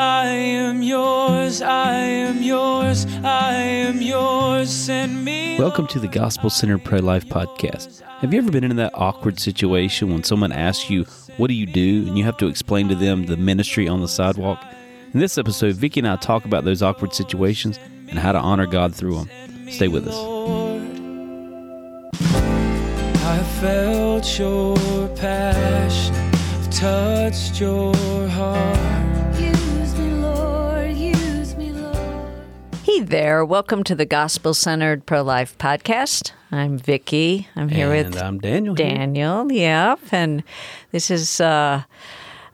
I am yours, I am yours, I am yours. Send me. Welcome to the Gospel Centered Pro Life podcast. Have you ever been in that awkward situation when someone asks you, What do you do? and you have to explain to them the ministry on the sidewalk? In this episode, Vicki and I talk about those awkward situations and how to honor God through them. Stay with us. I felt your passion, touched your heart. Hey there, welcome to the Gospel Centered Pro Life podcast. I'm Vicki. I'm here and with I'm Daniel. here. Daniel. Yep, and this is uh,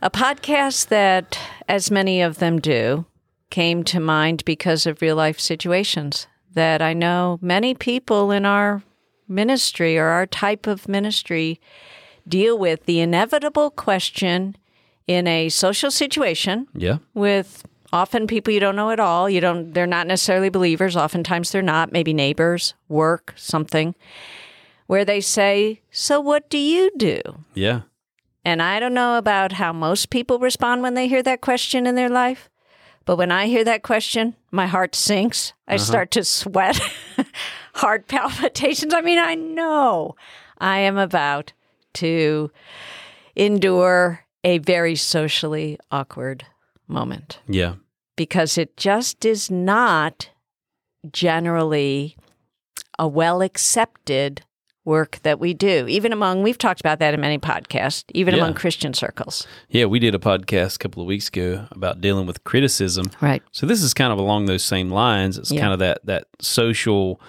a podcast that, as many of them do, came to mind because of real life situations that I know many people in our ministry or our type of ministry deal with the inevitable question in a social situation Yeah. with often people you don't know at all. You don't they're not necessarily believers, oftentimes they're not, maybe neighbors, work, something. Where they say, "So what do you do?" Yeah. And I don't know about how most people respond when they hear that question in their life, but when I hear that question, my heart sinks. I uh-huh. start to sweat, heart palpitations. I mean, I know I am about to endure a very socially awkward moment Yeah. Because it just is not generally a well accepted work that we do, even among, we've talked about that in many podcasts, even Yeah. among Christian circles. Yeah. We did a podcast a couple of weeks ago about dealing with criticism. Right. So this is kind of along those same lines. It's Yeah. kind of that that social,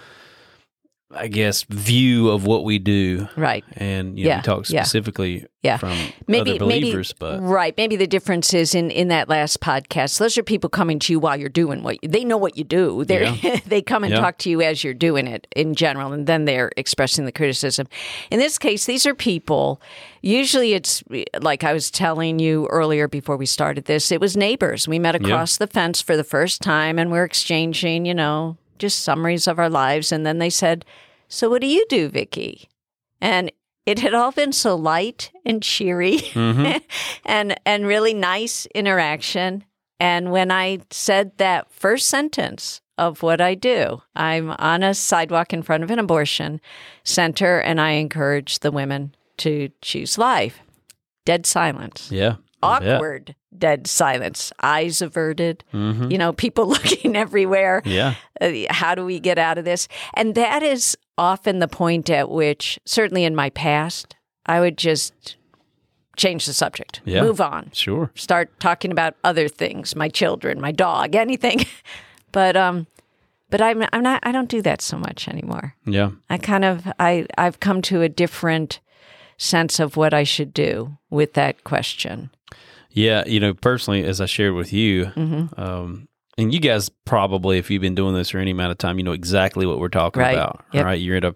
I guess, view of what we do. Right. And you know, Yeah, we talk specifically Yeah. from Maybe, other believers, maybe, but right. Maybe the difference is in, in that last podcast. Those are people coming to you while you're doing what you, they know what you do. They Yeah. they come and Yeah. talk to you as you're doing it in general, and then they're expressing the criticism. In this case, these are people. Usually, it's like I was telling you earlier before we started this. It was neighbors. We met across the fence for the first time, and we're exchanging, you know, just summaries of our lives. And then they said, "So what do you do, Vicky?" And it had all been so light and cheery mm-hmm. and and really nice interaction. And when I said that first sentence of what I do, I'm on a sidewalk in front of an abortion center and I encourage the women to choose life. Dead silence. yeah. Awkward dead silence. Eyes averted. You know, people looking everywhere Yeah. uh, how do we get out of this? And that is often the point at which, certainly in my past, I would just change the subject, Yeah. move on, Sure. start talking about other things, my children, my dog, anything. but um, but I'm I'm not. I don't do that so much anymore. Yeah. I kind of I I've come to a different sense of what I should do with that question. Yeah. You know, personally, as I shared with you, Mm-hmm. um, and you guys probably, if you've been doing this for any amount of time, you know exactly what we're talking Right. about. Yep. Right. You're at a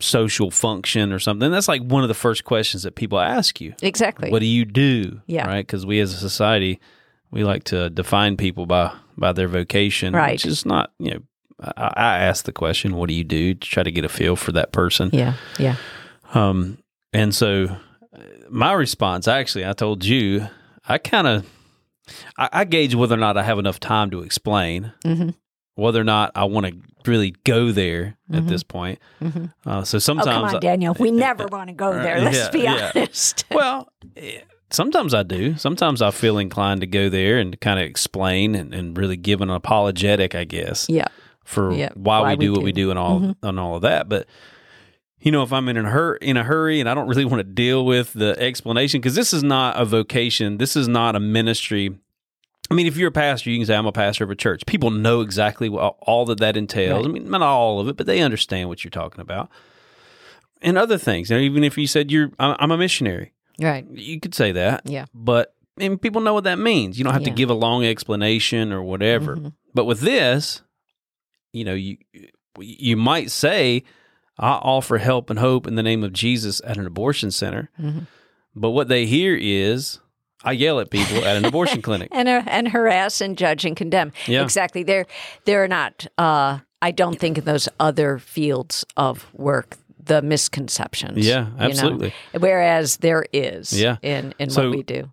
social function or something. That's like one of the first questions that people ask you. Exactly. What do you do? Yeah. Right. Because we as a society, we like to define people by by their vocation. Right. Which is not, you know, I, I ask the question, what do you do to try to get a feel for that person? yeah. Yeah. Um, and so my response, actually, I told you, I kind of, I, I gauge whether or not I have enough time to explain, Mhm. whether or not I want to really go there at this point. Uh, so Oh, sometimes, come on, I- Daniel. We never want to go there. Let's yeah, be yeah. honest. well, sometimes I do. Sometimes I feel inclined to go there and kind of explain and, and really give an apologetic, I guess yeah. for Yeah, why, why we we do what we do and all and all of that. But you know, if I'm in a hur- in a hurry and I don't really want to deal with the explanation because this is not a vocation, this is not a ministry. I mean, if you're a pastor, you can say I'm a pastor of a church. People know exactly what, all that that entails. I mean, not all of it, but they understand what you're talking about. And other things. Now, even if you said you're, I'm a missionary, Right. you could say that. Yeah. But and people know what that means. You don't have to give a long explanation or whatever. Mhm. But with this, you know, you you might say, "I offer help and hope in the name of Jesus at an abortion center," Mhm. but what they hear is, "I yell at people at an abortion clinic." and uh, and harass and judge and condemn. Yeah. Exactly. They're they're not. Uh, I don't think in those other fields of work the misconceptions. Yeah, you know. absolutely. Whereas there is. Yeah. In in So- what we do.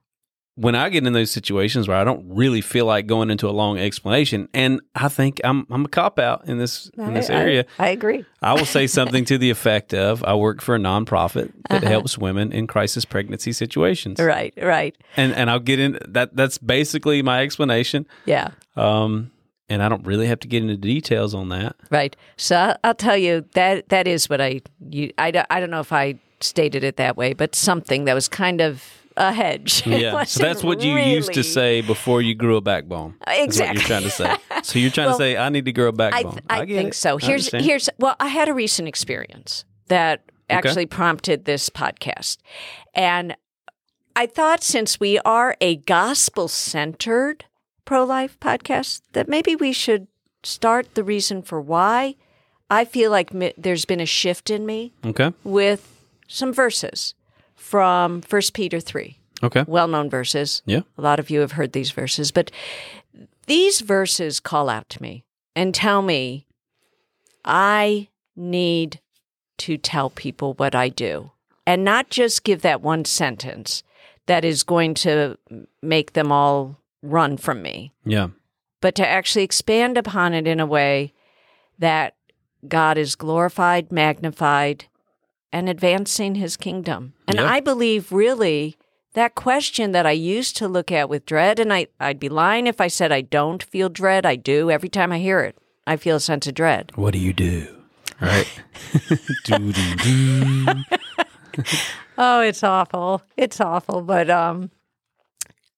When I get in those situations where I don't really feel like going into a long explanation, and I think I'm I'm a cop out in this in this area, I, I agree. I will say something to the effect of I work for a nonprofit that helps women in crisis pregnancy situations. Right, right. And and I'll get in that that's basically my explanation. Yeah. Um and I don't really have to get into details on that. Right. So I'll tell you that that is what I you I, don't- I don't know if I stated it that way, but something that was kind of a hedge. Yeah. So that's what you used to say before you grew a backbone. Exactly. you're trying to say. So you're trying Well, to say I need to grow a I, backbone. th- I, get think it. so. Here's here's well, I had a recent experience that actually prompted this podcast, and I thought since we are a gospel centered pro life podcast, that maybe we should start the reason for why I feel like mi- there's been a shift in me Okay. with some verses from First Peter three Okay. well known verses. Yeah. A lot of you have heard these verses, but these verses call out to me and tell me I need to tell people what I do and not just give that one sentence that is going to make them all run from me, Yeah. but to actually expand upon it in a way that God is glorified, magnified, and advancing his kingdom. And Yeah. I believe really that question that I used to look at with dread, and I, I'd be lying if I said I don't feel dread. I do every time I hear it. I feel a sense of dread. What do you do? Right. do, do, do. Oh, it's awful. It's awful. But um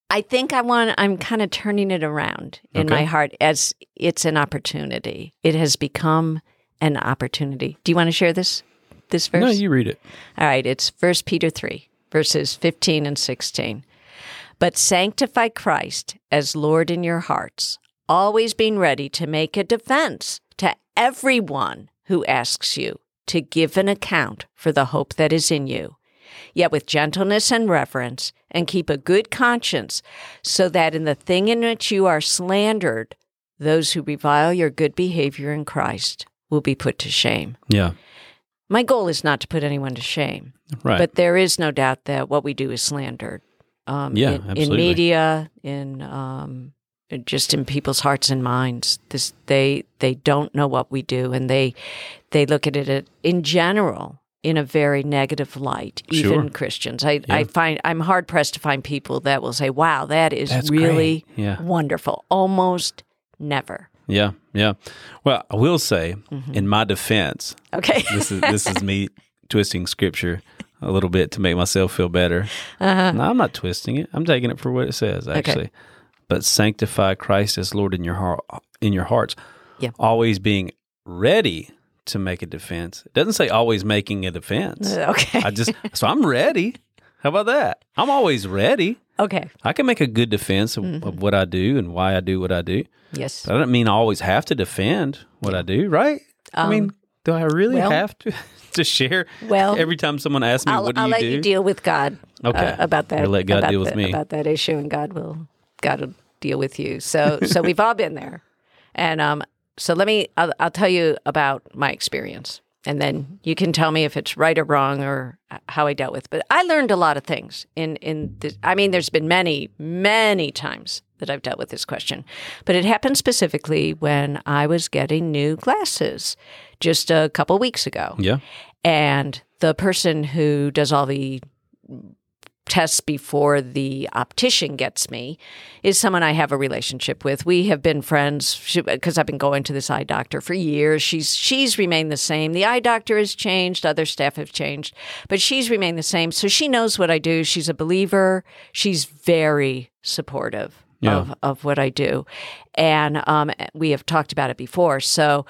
I think I want I'm kind of turning it around in Okay. my heart as it's an opportunity. It has become an opportunity. Do you want to share this this verse? No, you read it. All right, it's First Peter 3, verses 15 and 16. But sanctify Christ as Lord in your hearts, always being ready to make a defense to everyone who asks you to give an account for the hope that is in you, yet with gentleness and reverence, and keep a good conscience, so that in the thing in which you are slandered, those who revile your good behavior in Christ will be put to shame. Yeah. My goal is not to put anyone to shame. Right. But there is no doubt that what we do is slandered. Um, Yeah, in, in media, in um, just in people's hearts and minds, this they they don't know what we do, and they they look at it in general in a very negative light. Even Sure. Christians, I, Yeah. I find I'm hard pressed to find people that will say, "Wow, that is That's really. Yeah. wonderful." Almost never. Yeah. Yeah. Well, I will say, Mm-hmm. in my defense, Okay. this is this is me twisting scripture a little bit to make myself feel better. Uh-huh. No, I'm not twisting it. I'm taking it for what it says, actually. But sanctify Christ as Lord in your heart, in your hearts. Yeah. Always being ready to make a defense. It doesn't say always making a defense. okay. I just so I'm ready. How about that? I'm always ready. Okay. I can make a good defense of, Mm-hmm. of what I do and why I do what I do. Yes. But I don't mean I always have to defend what I do, right? I mean, do I really Um, well- have to to share? Well, every time someone asks me, I'll, "What do I'll you let do?" you deal with God. Okay. uh, about that. You'll let God deal with the- me. about that issue, and God will God will deal with you. So so we've all been there, and um. So let me. I'll, I'll tell you about my experience, and then you can tell me if it's right or wrong or uh, how I dealt with. But I learned a lot of things in in. This, I mean, there's been many many times that I've dealt with this question, but it happened specifically when I was getting new glasses just a couple weeks ago yeah, and the person who does all the tests before the optician gets me is someone I have a relationship with. We have been friends because I've been going to this eye doctor for years. She's she's remained the same. The eye doctor has changed, other staff have changed, but she's remained the same. So she knows what I do. She's a believer. She's very supportive Yeah. of of what I do, and um, we have talked about it before. So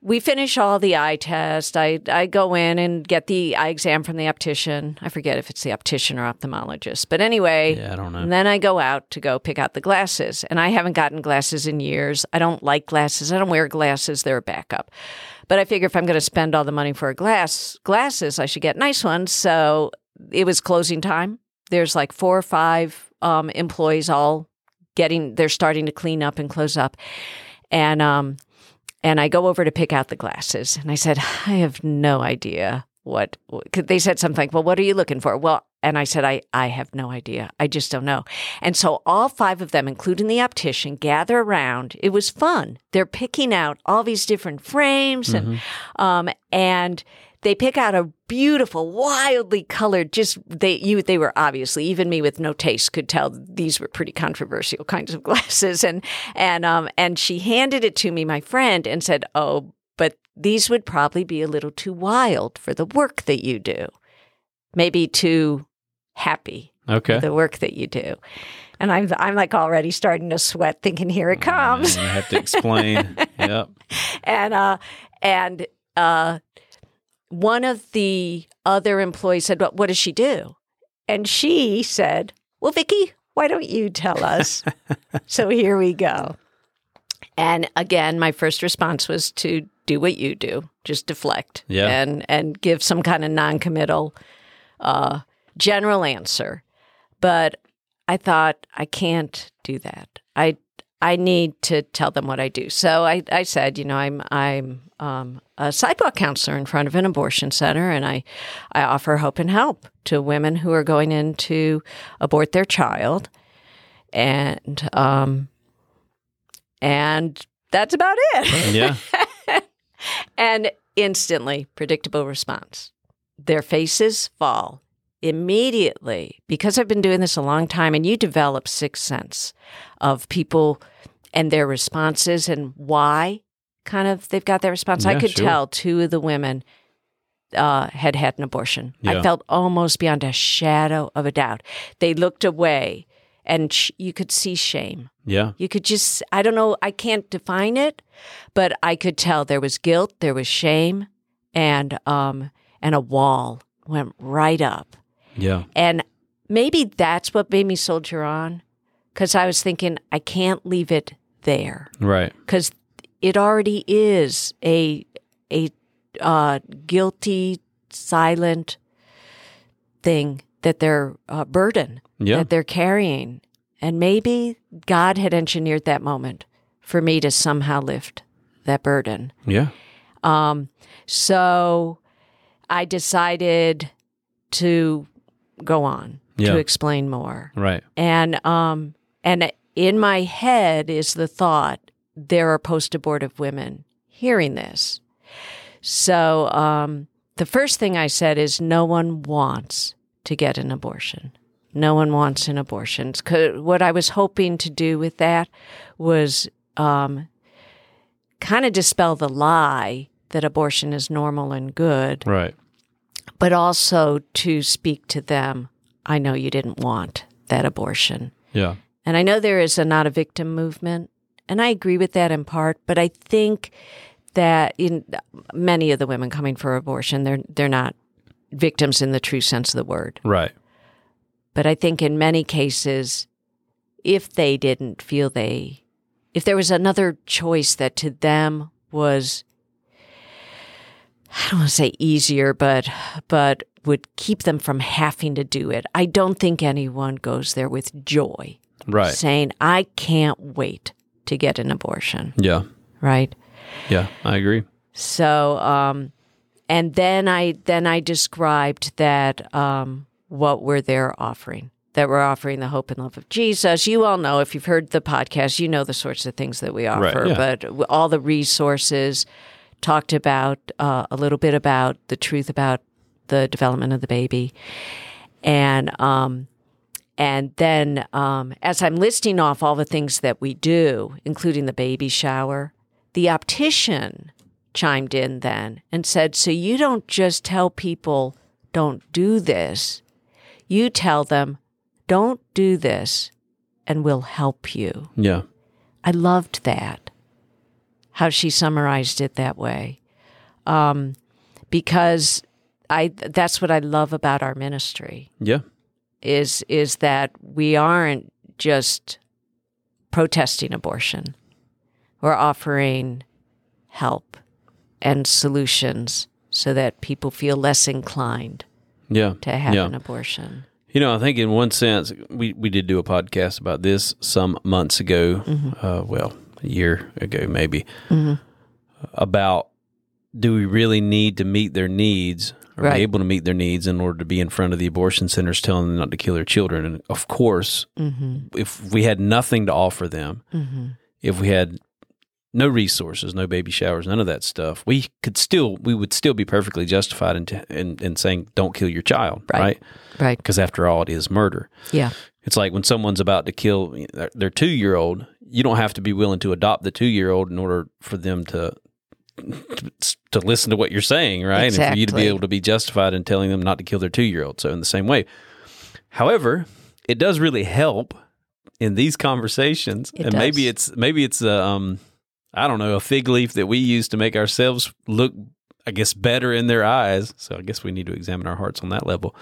we finish all the eye test. I, I go in and get the eye exam from the optician. I forget if it's the optician or ophthalmologist. But anyway, Yeah, I don't know. And then I go out to go pick out the glasses. And I haven't gotten glasses in years. I don't like glasses. I don't wear glasses. They're a backup. But I figure if I'm going to spend all the money for a glass glasses, I should get nice ones. So it was closing time. There's like four or five um, employees all getting. They're starting to clean up and close up, and um, and I go over to pick out the glasses. And I said, I have no idea what they said something like, "Well, what are you looking for?" Well, and I said, "I I have no idea. I just don't know." And so all five of them, including the optician, gather around. It was fun. They're picking out all these different frames and um and they pick out a beautiful, wildly colored. Just they you they were obviously even me with no taste could tell these were pretty controversial kinds of glasses. And and um and she handed it to me, my friend, and said, "Oh, but these would probably be a little too wild for the work that you do. Maybe too happy Okay. for the work that you do." And I'm I'm like already starting to sweat, thinking, "Here it comes." And you have to explain. yep. and uh and uh one of the other employees said well, what does she do? And she said well vicky why don't you tell us? So here we go. And again my first response was to do what you do just deflect Yeah. and and give some kind of non-committal uh general answer. But i thought i can't do that. I I need to tell them what I do. So I, I said, you know, I'm I'm um, a sidewalk counselor in front of an abortion center, and I I offer hope and help to women who are going in to abort their child, and um, and that's about it. Yeah. and instantly, predictable response. Their faces fall immediately because I've been doing this a long time, and you develop sixth sense of people and their responses and why kind of they've got that response. I could sure. tell two of the women uh, had had an abortion. Yeah. I felt almost beyond a shadow of a doubt. They looked away, and sh- you could see shame. Yeah. You could just, I don't know, I can't define it, but I could tell there was guilt, there was shame, and um, and a wall went right up. Yeah. And maybe that's what made me soldier on, because I was thinking I can't leave it there, Right. because it already is a a uh, guilty, silent thing that they're uh, burden Yeah. that they're carrying. And maybe God had engineered that moment for me to somehow lift that burden. Yeah. Um, so I decided to go on Yeah. to explain more. Right. And um, and in my head is the thought there are post abortive women hearing this. So um, the first thing I said is no one wants to get an abortion. No one wants an abortion. What I was hoping to do with that was um, kind of dispel the lie that abortion is normal and good, Right. But also to speak to them. I know you didn't want that abortion. Yeah. And I know there is a not a victim movement, and I agree with that in part, but I think that in many of the women coming for abortion, they're they're not victims in the true sense of the word. Right. But I think in many cases, if they didn't feel they, if there was another choice that to them was, I don't want to say easier, but but would keep them from having to do it. I don't think anyone goes there with joy, Right. saying, "I can't wait to get an abortion." Yeah. Right. Yeah. I agree. So, um, and then I then I described that um, what we're there offering. That we're offering the hope and love of Jesus. You all know if you've heard the podcast, you know the sorts of things that we offer. yeah. But all the resources talked about uh, a little bit about the truth about the development of the baby, and um, and then um, as I'm listing off all the things that we do, including the baby shower, the optician chimed in then and said, So you don't just tell people, don't do this. You tell them, don't do this, and we'll help you. Yeah. I loved that, how she summarized it that way. Um, because I that's what I love about our ministry Yeah. is is that we aren't just protesting abortion. We're offering help and solutions so that people feel less inclined Yeah. to have yeah. an abortion. You know, I think in one sense, we, we did do a podcast about this some months ago. Uh, well, a year ago, maybe, about do we really need to meet their needs or Right. be able to meet their needs in order to be in front of the abortion centers telling them not to kill their children. And of course, Mm-hmm. if we had nothing to offer them, if we had no resources, no baby showers, none of that stuff, we could still we would still be perfectly justified in t- in, in saying don't kill your child, Right. right? Right. Because after all, it is murder. Yeah. It's like when someone's about to kill their- their two year old, you don't have to be willing to adopt the two year old in order for them to to listen to what you're saying, right? And for you to be able to be justified in telling them not to kill their two year old. So in the same way. However, it does really help in these conversations. It and maybe it's maybe it's a um I don't know, a fig leaf that we use to make ourselves look I guess better in their eyes. So I guess we need to examine our hearts on that level.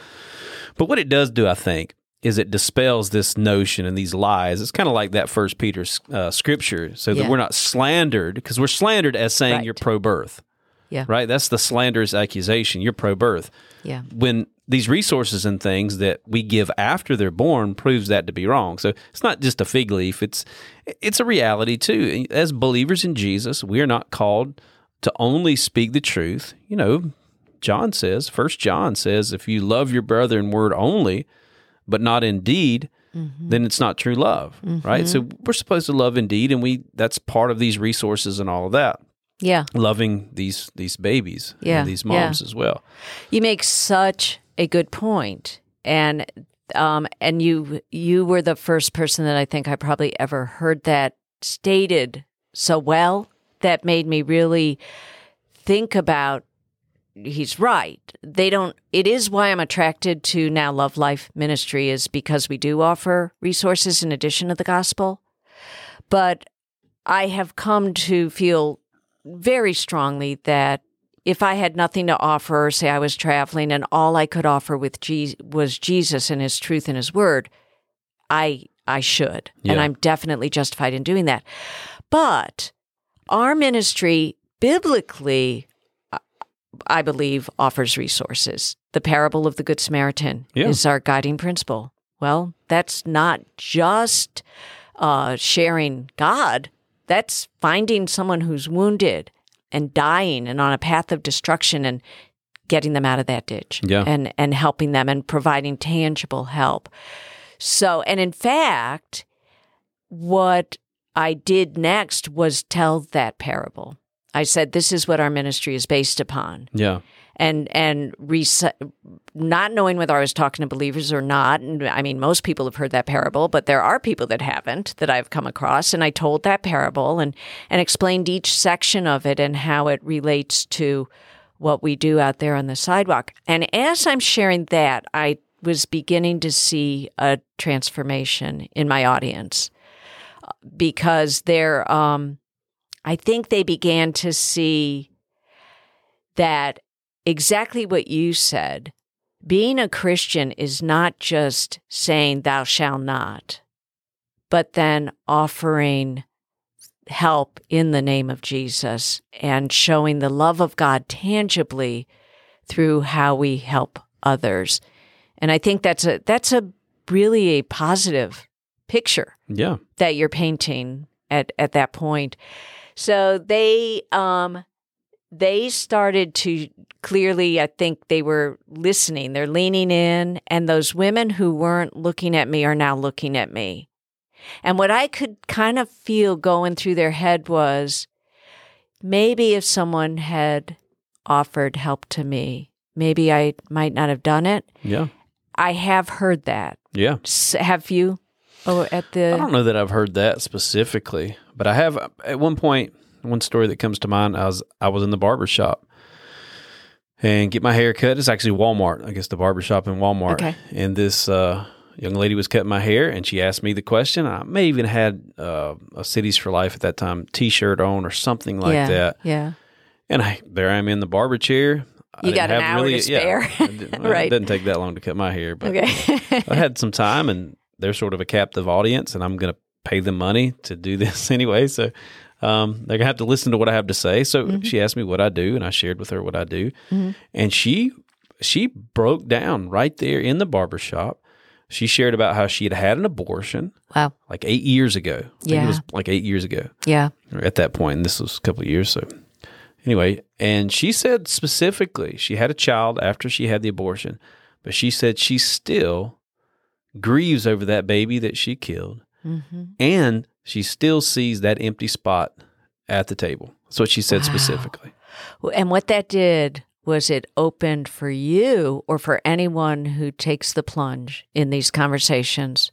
But what it does do, I think, is it dispels this notion and these lies. It's kind of like that First Peter uh, scripture, so that we're not slandered because we're slandered as saying Right. you're pro-birth. Yeah. Right. That's the slanderous accusation. You're pro-birth. Yeah. When these resources and things that we give after they're born proves that to be wrong. So it's not just a fig leaf. It's it's a reality too. As believers in Jesus, we are not called to only speak the truth. You know, John says, First John says, if you love your brother in word only, but not in deed, then it's not true love, right? So we're supposed to love in deed, and we that's part of these resources and all of that. Yeah. Loving these these babies, Yeah, and these yeah. moms as well. You make such a good point, and um, and you you were the first person that I think I probably ever heard that stated so well that made me really think about. He's right. They don't. It is why I'm attracted to now Love Life Ministry is because we do offer resources in addition to the gospel, but I have come to feel very strongly that if I had nothing to offer, say I was traveling and all I could offer with Je- was Jesus and His truth and His Word, I I should, and I'm definitely justified in doing that. But our ministry, biblically, I- believe, offers resources. The parable of the Good Samaritan Yeah. is our guiding principle. Well, that's not just uh, sharing God. That's finding someone who's wounded and dying and on a path of destruction and getting them out of that ditch Yeah. and and helping them and providing tangible help. So, and in fact, what I did next was tell that parable. I said, "This is what our ministry is based upon." Yeah. and and not knowing whether I was talking to believers or not. And I mean, most people have heard that parable, but there are people that haven't that I've come across. And I told that parable and and explained each section of it and how it relates to what we do out there on the sidewalk. And as I'm sharing that, I was beginning to see a transformation in my audience because they're um I think they began to see that exactly what you said. Being a Christian is not just saying, Thou shalt not, but then offering help in the name of Jesus and showing the love of God tangibly through how we help others. And I think that's a that's a really a positive picture Yeah. that you're painting at at that point. So they um they started to clearly I think they were listening. They're leaning in and those women who weren't looking at me are now looking at me. And what I could kind of feel going through their head was maybe if someone had offered help to me, maybe I might not have done it. Yeah. I have heard that. Yeah. S- Have you? Oh, at the I don't know that I've heard that specifically, but I have at one point. One story that comes to mind. I was I was in the barber shop and get my hair cut. It's actually Walmart. I guess the barber shop in Walmart. Okay. And this uh, young lady was cutting my hair, and she asked me the question. I may even had uh, a Cities for Life at that time T-shirt on or something like yeah, that. Yeah. And I there I am in the barber chair. I You got an have hour to yeah, spare. Didn't- well, Right. It doesn't take that long to cut my hair, but Okay. I had some time and they're sort of a captive audience and I'm going to pay them money to do this anyway. So um, they're going to have to listen to what I have to say. So Mm-hmm. she asked me what I do and I shared with her what I do. And she she broke down right there in the barber shop. She shared about how she had had an abortion wow. like eight years ago. Yeah. it was like eight years ago Yeah. at that point. And this was a couple of years. So, Anyway, and she said specifically she had a child after she had the abortion, but she said she still grieves over that baby that she killed, Mm-hmm. and she still sees that empty spot at the table. That's what she said Wow. specifically. And what that did was it opened for you or for anyone who takes the plunge in these conversations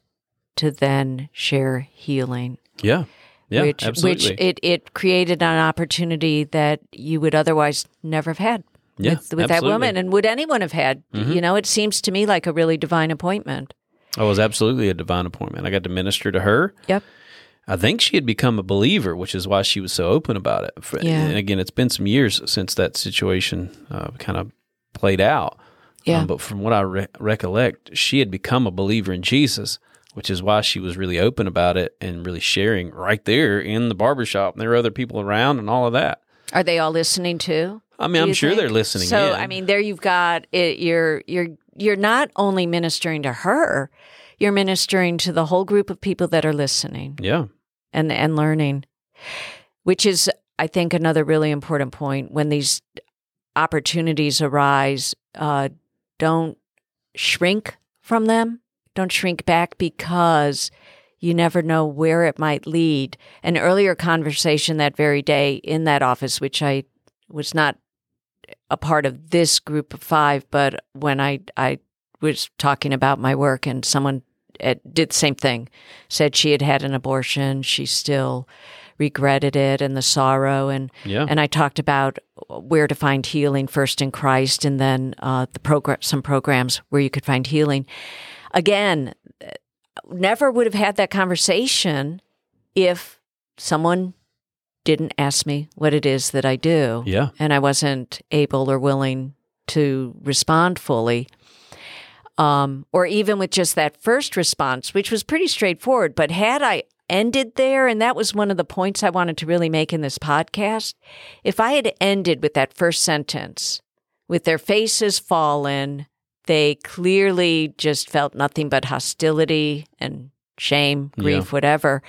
to then share healing. Yeah, yeah, which absolutely. which it, it created an opportunity that you would otherwise never have had yeah, with, with that woman and would anyone have had Mhm. you know it seems to me like a really divine appointment It was absolutely a divine appointment. I got to minister to her. Yep. I think she had become a believer, which is why she was so open about it. Yeah. And again, it's been some years since that situation uh, kind of played out. Yeah. Um, but from what I re- recollect, she had become a believer in Jesus, which is why she was really open about it and really sharing right there in the barbershop. And there were other people around and all of that. are they all listening too I mean, I'm sure think? they're listening. so in. i mean there you've got it you're you're you're not only ministering to her you're ministering to the whole group of people that are listening yeah, and and learning which is i think another really important point when these opportunities arise uh, don't shrink from them don't shrink back because you never know where it might lead an earlier conversation that very day in that office which i was not a part of this group of five but when i i was talking about my work and someone uh, did the same thing said she had had an abortion she still regretted it and the sorrow and yeah, and I talked about where to find healing first in Christ, and then uh, the program, some programs where you could find healing. Again, never would have had that conversation if someone didn't ask me what it is that I do, yeah, and I wasn't able or willing to respond fully. Um, or even with just that first response, which was pretty straightforward. But had I ended there, and that was one of the points I wanted to really make in this podcast, if I had ended with that first sentence, with their faces fallen, they clearly just felt nothing but hostility and shame, grief, Yeah. whatever.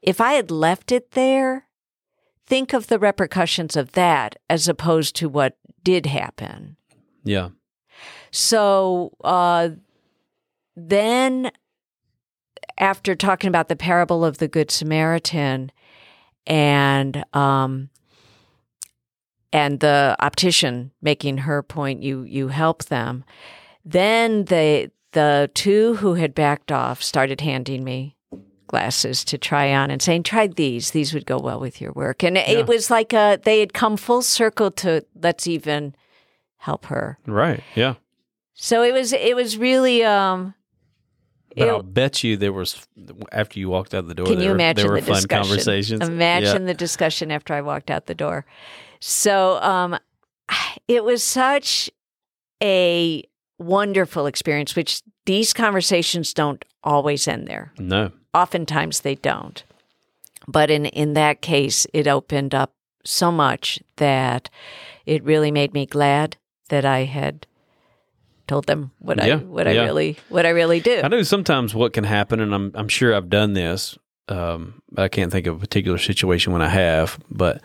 If I had left it there, think of the repercussions of that as opposed to what did happen. yeah, So uh, then, after talking about the parable of the Good Samaritan and um, and the optician making her point, you you help them. Then the the two who had backed off started handing me glasses to try on and saying, "Try these; these would go well with your work." And Yeah. it was like uh they had come full circle to let's even help her. right, yeah. So it was it was really um But it- I'll bet you there was after you walked out the door. can there you were, imagine the fun discussion? conversations? Imagine the discussion after I walked out the door. So um it was such a wonderful experience which these conversations don't always end there. No, Oftentimes they don't. But in in that case it opened up so much that it really made me glad that I had told them what I Yeah, what I really what I really do. I know sometimes what can happen, and I'm I'm sure I've done this. Um, but I can't think of a particular situation when I have, but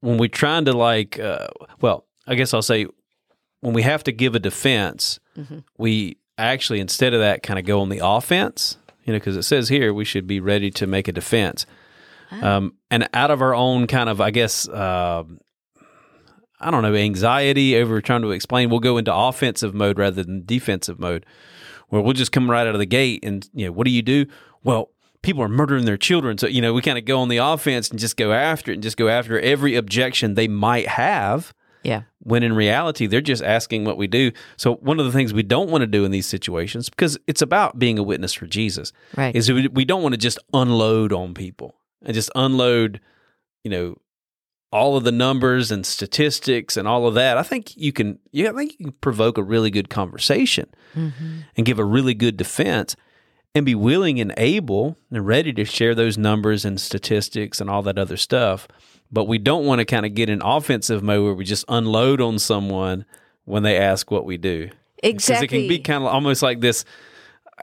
when we're trying to like, uh, well, I guess I'll say when we have to give a defense, Mhm. we actually instead of that kind of go on the offense. You know, because it says here we should be ready to make a defense, um, and out of our own kind of, I guess. um I don't know, anxiety over trying to explain, we'll go into offensive mode rather than defensive mode, where we'll just come right out of the gate and, you know, what do you do? Well, people are murdering their children. So, you know, we kind of go on the offense and just go after it and just go after every objection they might have yeah. When in reality they're just asking what we do. So one of the things we don't want to do in these situations because it's about being a witness for Jesus Right. is we, don't want to just unload on people and just unload, you know, all of the numbers and statistics and all of that. I think you can, yeah, I think you can provoke a really good conversation Mm-hmm. and give a really good defense and be willing and able and ready to share those numbers and statistics and all that other stuff. But we don't want to kind of get in offensive mode where we just unload on someone when they ask what we do. Exactly. Because it can be kind of almost like this.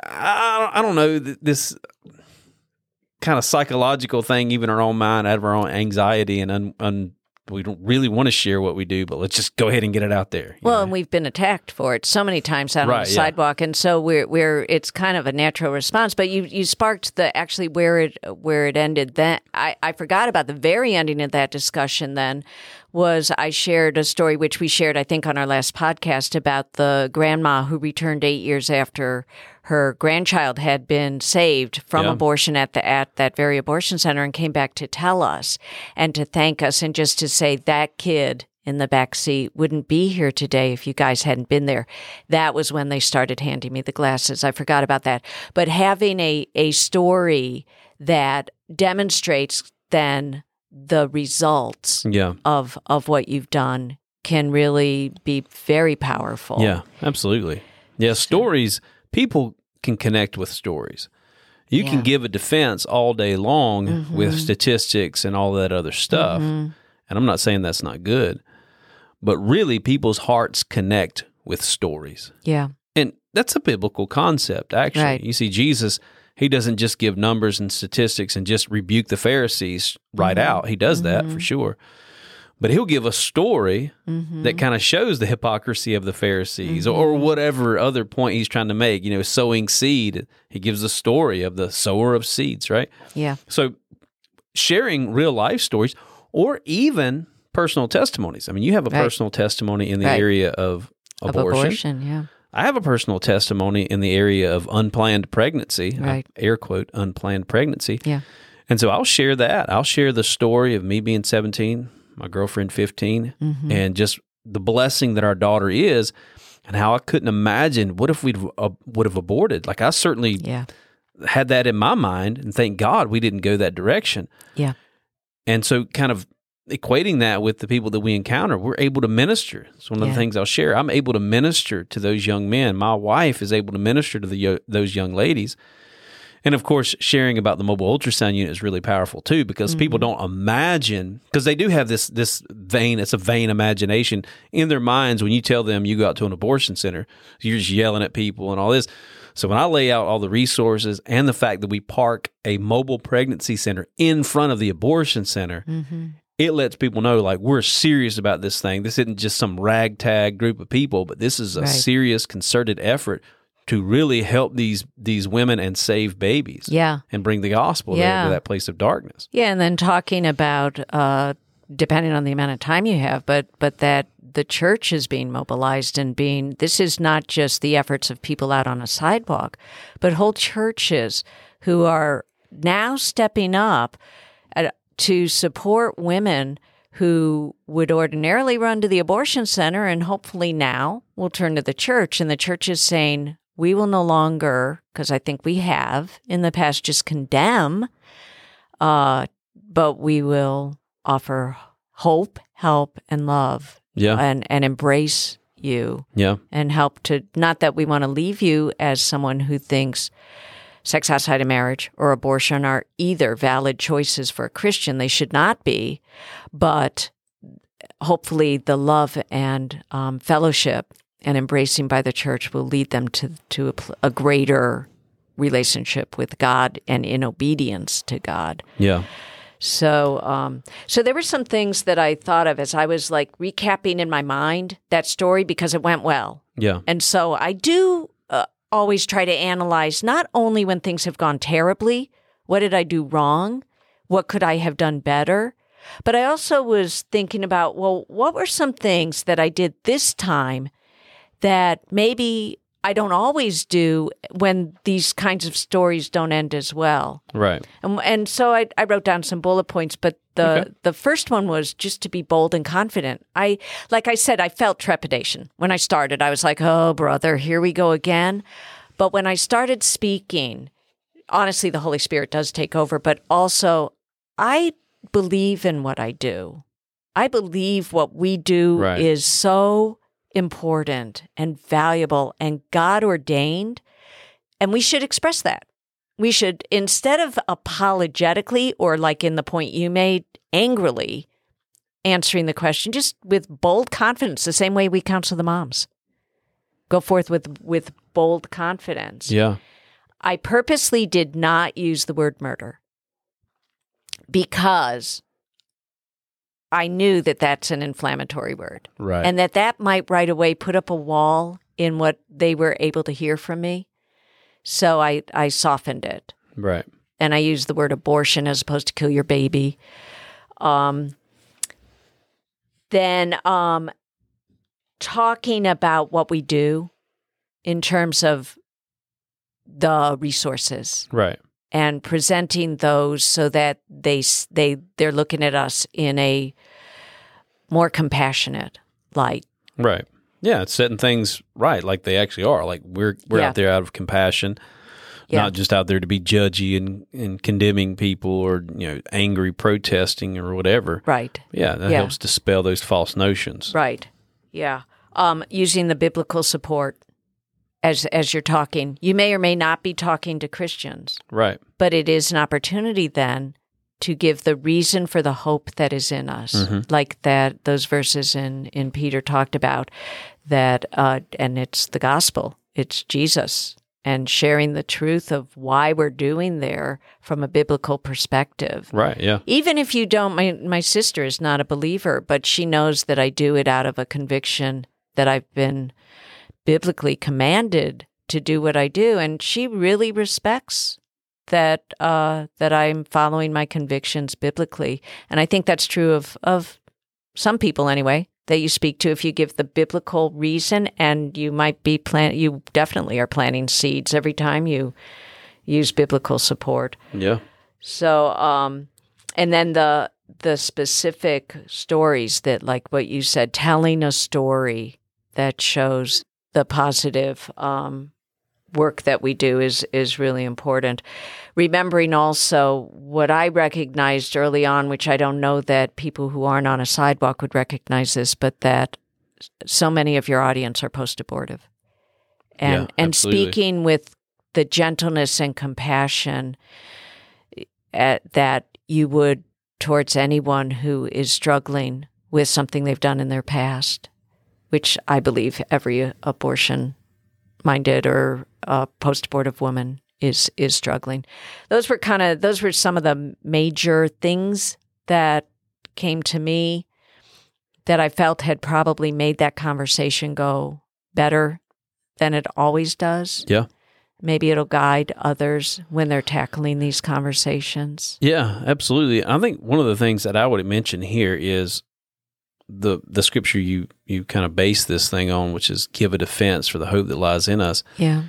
I, I don't know th- this kind of psychological thing, even our own mind, out of our own anxiety and un, un, we don't really want to share what we do, but let's just go ahead and get it out there. Well, know? and we've been attacked for it so many times out on the yeah. sidewalk, and so we're we're it's kind of a natural response. But you you sparked the actually where it where it ended. Then I I forgot about the very ending of that discussion. Then was I shared a story which we shared I think on our last podcast about the grandma who returned eight years after her grandchild had been saved from Yeah. abortion at the at that very abortion center and came back to tell us and to thank us and just to say that kid in the back seat wouldn't be here today if you guys hadn't been there. That was when they started handing me the glasses. I forgot about that. But having a a story that demonstrates then the results yeah, of of what you've done can really be very powerful. yeah, absolutely. Yeah, stories. People can connect with stories. You Yeah. can give a defense all day long with mm-hmm. statistics and all that other stuff. Mm-hmm. And I'm not saying that's not good, but really, people's hearts connect with stories. Yeah. And that's a biblical concept, actually. Right. You see, Jesus, he doesn't just give numbers and statistics and just rebuke the Pharisees right Mm-hmm. out. He does that for mm-hmm. sure. But he'll give a story Mm-hmm. that kind of shows the hypocrisy of the Pharisees or whatever other point he's trying to make. You know, sowing seed, he gives a story of the sower of seeds, right? Yeah. So sharing real life stories or even personal testimonies. I mean, you have a Right. personal testimony in the Right. area of Of abortion. abortion, yeah. I have a personal testimony in the area of unplanned pregnancy, I Right. air quote, unplanned pregnancy. Yeah. And so I'll share that. I'll share the story of me being 17, my girlfriend 15, Mm-hmm. and just the blessing that our daughter is and how I couldn't imagine what if we uh, would have aborted. Like I certainly Yeah. had that in my mind and thank God we didn't go that direction. Yeah. And so kind of equating that with the people that we encounter, we're able to minister. It's one of Yeah. the things I'll share. I'm able to minister to those young men. My wife is able to minister to the those young ladies. And of course, sharing about the mobile ultrasound unit is really powerful too, because people mm-hmm. don't imagine because they do have this this vain it's a vain imagination in their minds when you tell them you go out to an abortion center, you're just yelling at people and all this. So when I lay out all the resources and the fact that we park a mobile pregnancy center in front of the abortion center, mm-hmm. it lets people know like we're serious about this thing. This isn't just some ragtag group of people, but this is a Right. serious concerted effort to really help these these women and save babies Yeah. and bring the gospel there Yeah. to that place of darkness. Yeah, and then talking about uh, depending on the amount of time you have, but but that the church is being mobilized and being this is not just the efforts of people out on a sidewalk, but whole churches who are now stepping up uh, to support women who would ordinarily run to the abortion center and hopefully now will turn to the church and the church is saying we will no longer because i think we have in the past just condemn uh, but we will offer hope, help, and love, Yeah. and and embrace you yeah. and help to not that we want to leave you as someone who thinks sex outside of marriage or abortion are either valid choices for a Christian. They should not be, but hopefully the love and um, fellowship and embracing by the church will lead them to to a, a greater relationship with God and in obedience to God. Yeah. So, um, so there were some things that I thought of as I was like recapping in my mind that story because it went well. Yeah. And so I do uh, always try to analyze not only when things have gone terribly, what did I do wrong? What could I have done better? But I also was thinking about, well, what were some things that I did this time that maybe I don't always do when these kinds of stories don't end as well? Right. And, and so I, I wrote down some bullet points, but the Okay. the first one was just to be bold and confident. I like I said, I felt trepidation when I started. I was like, "Oh, brother, here we go again." But when I started speaking, honestly, the Holy Spirit does take over. But also, I believe in what I do. I believe what we do Right. is so important and valuable and God ordained, and we should express that. We should instead of apologetically or like in the point you made angrily answering the question just with bold confidence the same way we counsel the moms. Go forth with with bold confidence. Yeah. i purposely did not use the word murder because I knew that that's an inflammatory word. Right. And that that might right away put up a wall in what they were able to hear from me. So I, I softened it right. and I used the word abortion as opposed to kill your baby. Um, then um, talking about what we do in terms of the resources Right. And presenting those so that they they they're looking at us in a more compassionate light. Right. Yeah, it's setting things right like they actually are. Like we're we're Yeah. out there out of compassion, Yeah. not just out there to be judgy and, and condemning people or you know angry protesting or whatever. Right. Yeah, that Yeah. helps dispel those false notions. Right. Yeah. Um, using the biblical support as as you're talking. You may or may not be talking to Christians, Right. but it is an opportunity then to give the reason for the hope that is in us, Mm-hmm. like that those verses in in Peter talked about that, uh, and it's the gospel. It's Jesus. And sharing the truth of why we're doing there from a biblical perspective Right. Yeah. even if you don't my my sister is not a believer but she knows that I do it out of a conviction that I've been biblically commanded to do what I do. And she really respects that uh that I'm following my convictions biblically. And I think that's true of of some people anyway that you speak to. If you give the biblical reason and you might be plan you definitely are planting seeds every time you use biblical support. Yeah. so, um, and then the the specific stories that, like what you said, telling a story that shows the positive um, work that we do is is really important. Remembering also what I recognized early on, which I don't know that people who aren't on a sidewalk would recognize this, but that so many of your audience are post abortive, and Yeah, and absolutely. speaking with the gentleness and compassion at, that you would towards anyone who is struggling with something they've done in their past, which I believe every abortion minded or uh, post abortive woman is is struggling. Those were kind of those were some of the major things that came to me that I felt had probably made that conversation go better than it always does. Yeah. Maybe it'll guide others when they're tackling these conversations. Yeah, absolutely. I think one of the things that I would mention here is the the scripture you you kind of base this thing on, which is give a defense for the hope that lies in us, Yeah.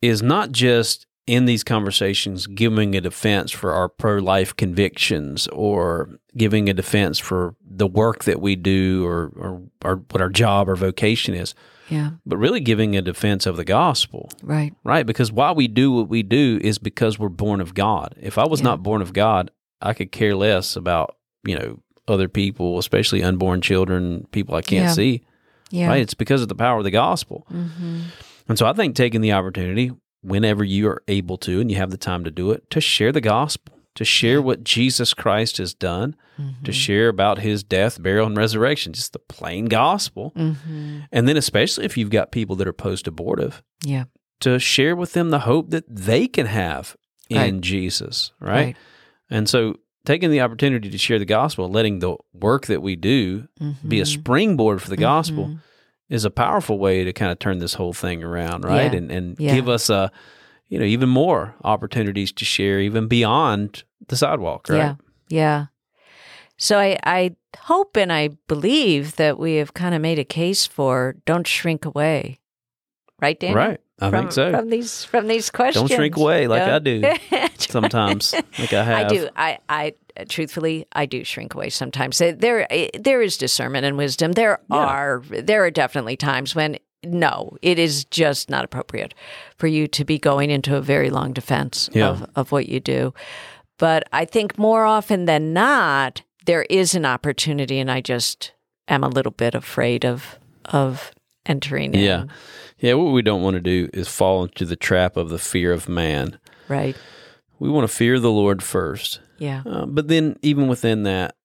is not just in these conversations giving a defense for our pro life convictions or giving a defense for the work that we do or, or, or what our job or vocation is, Yeah. but really giving a defense of the gospel Right. right? Because why we do what we do is because we're born of God. If I was Yeah. not born of God, I could care less about, you know, other people, especially unborn children, people I can't Yeah. see, Yeah. right? It's because of the power of the gospel. Mm-hmm. And so I think taking the opportunity whenever you are able to and you have the time to do it, to share the gospel, to share what Jesus Christ has done, Mm-hmm. to share about his death, burial, and resurrection, just the plain gospel. Mm-hmm. And then, especially if you've got people that are post abortive, Yeah. to share with them the hope that they can have in Right. Jesus, right? Right. And so taking the opportunity to share the gospel, letting the work that we do be a Mhm. springboard for the gospel Mhm. is a powerful way to kind of turn this whole thing around, right? Yeah. And and Yeah. give us a you know, even more opportunities to share even beyond the sidewalk, right? Yeah. Yeah. So I, I hope and I believe that we have kind of made a case for don't shrink away. Right, Dan? Right. I from, think so. From these from these questions. Don't shrink away like I Don't- sometimes, like I have. I do. I, I truthfully, I do shrink away sometimes. There, uh, there is discernment and wisdom. There Yeah. are, there are definitely times when no, it is just not appropriate for you to be going into a very long defense Yeah. of of what you do. But I think more often than not, there is an opportunity, and I just am a little bit afraid of of entering. Yeah. in. Yeah, what we don't want to do is fall into the trap of the fear of man. Right. We want to fear the Lord first. Yeah. Uh, but then, even within that,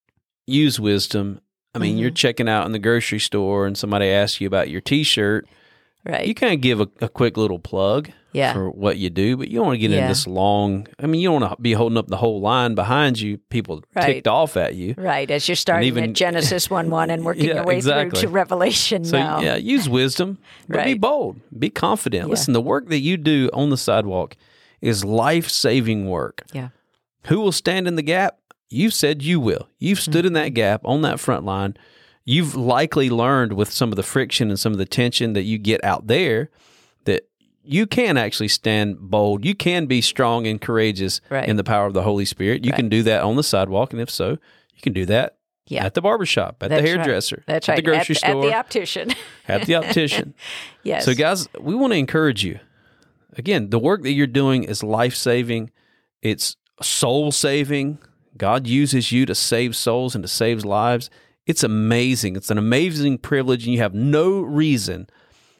use wisdom. I mean, you're checking out in the grocery store and somebody asks you about your t shirt. Right. You kind of give a, a quick little plug Yeah. for what you do, but you don't want to get Yeah. into this long. I mean, you don't want to be holding up the whole line behind you, people Right. ticked off at you. Right, as you're starting even- at Genesis 1 1 and working Yeah, your way exactly. through to Revelation So now. yeah, use wisdom, but be bold, be confident. Listen, the work that you do on the sidewalk is life saving work. Yeah. Who will stand in the gap? You've said you will. You've stood in Mm-hmm. that gap on that front line. You've likely learned with some of the friction and some of the tension that you get out there that you can actually stand bold. You can be strong and courageous Right. in the power of the Holy Spirit. You can do that on the sidewalk. And if so, you can do that Yeah. at the barbershop, at That's the right. hairdresser, That's at right. the grocery at, store, At the optician. at the optician. yes. So, guys, we want to encourage you. Again, the work that you're doing is life saving, it's soul saving. God uses you to save souls and to save lives. It's amazing. It's an amazing privilege, and you have no reason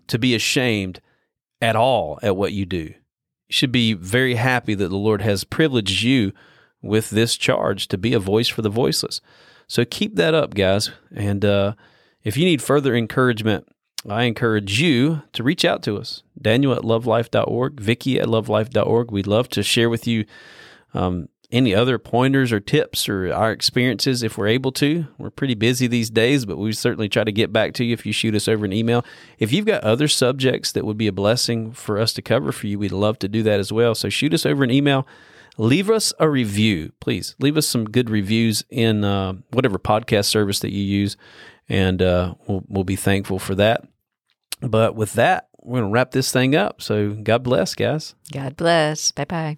to be ashamed at all at what you do. You should be very happy that the Lord has privileged you with this charge to be a voice for the voiceless. So keep that up, guys. And uh, if you need further encouragement, I encourage you to reach out to us. Daniel at lovelife.org, Vicky at lovelife.org. We'd love to share with you um, any other pointers or tips or our experiences if we're able to. We're pretty busy these days, but we certainly try to get back to you if you shoot us over an email. If you've got other subjects that would be a blessing for us to cover for you, we'd love to do that as well. So shoot us over an email. Leave us a review, please. Leave us some good reviews in uh, whatever podcast service that you use, and uh, we'll, we'll be thankful for that. But with that, we're going to wrap this thing up. So God bless, guys. God bless. Bye bye.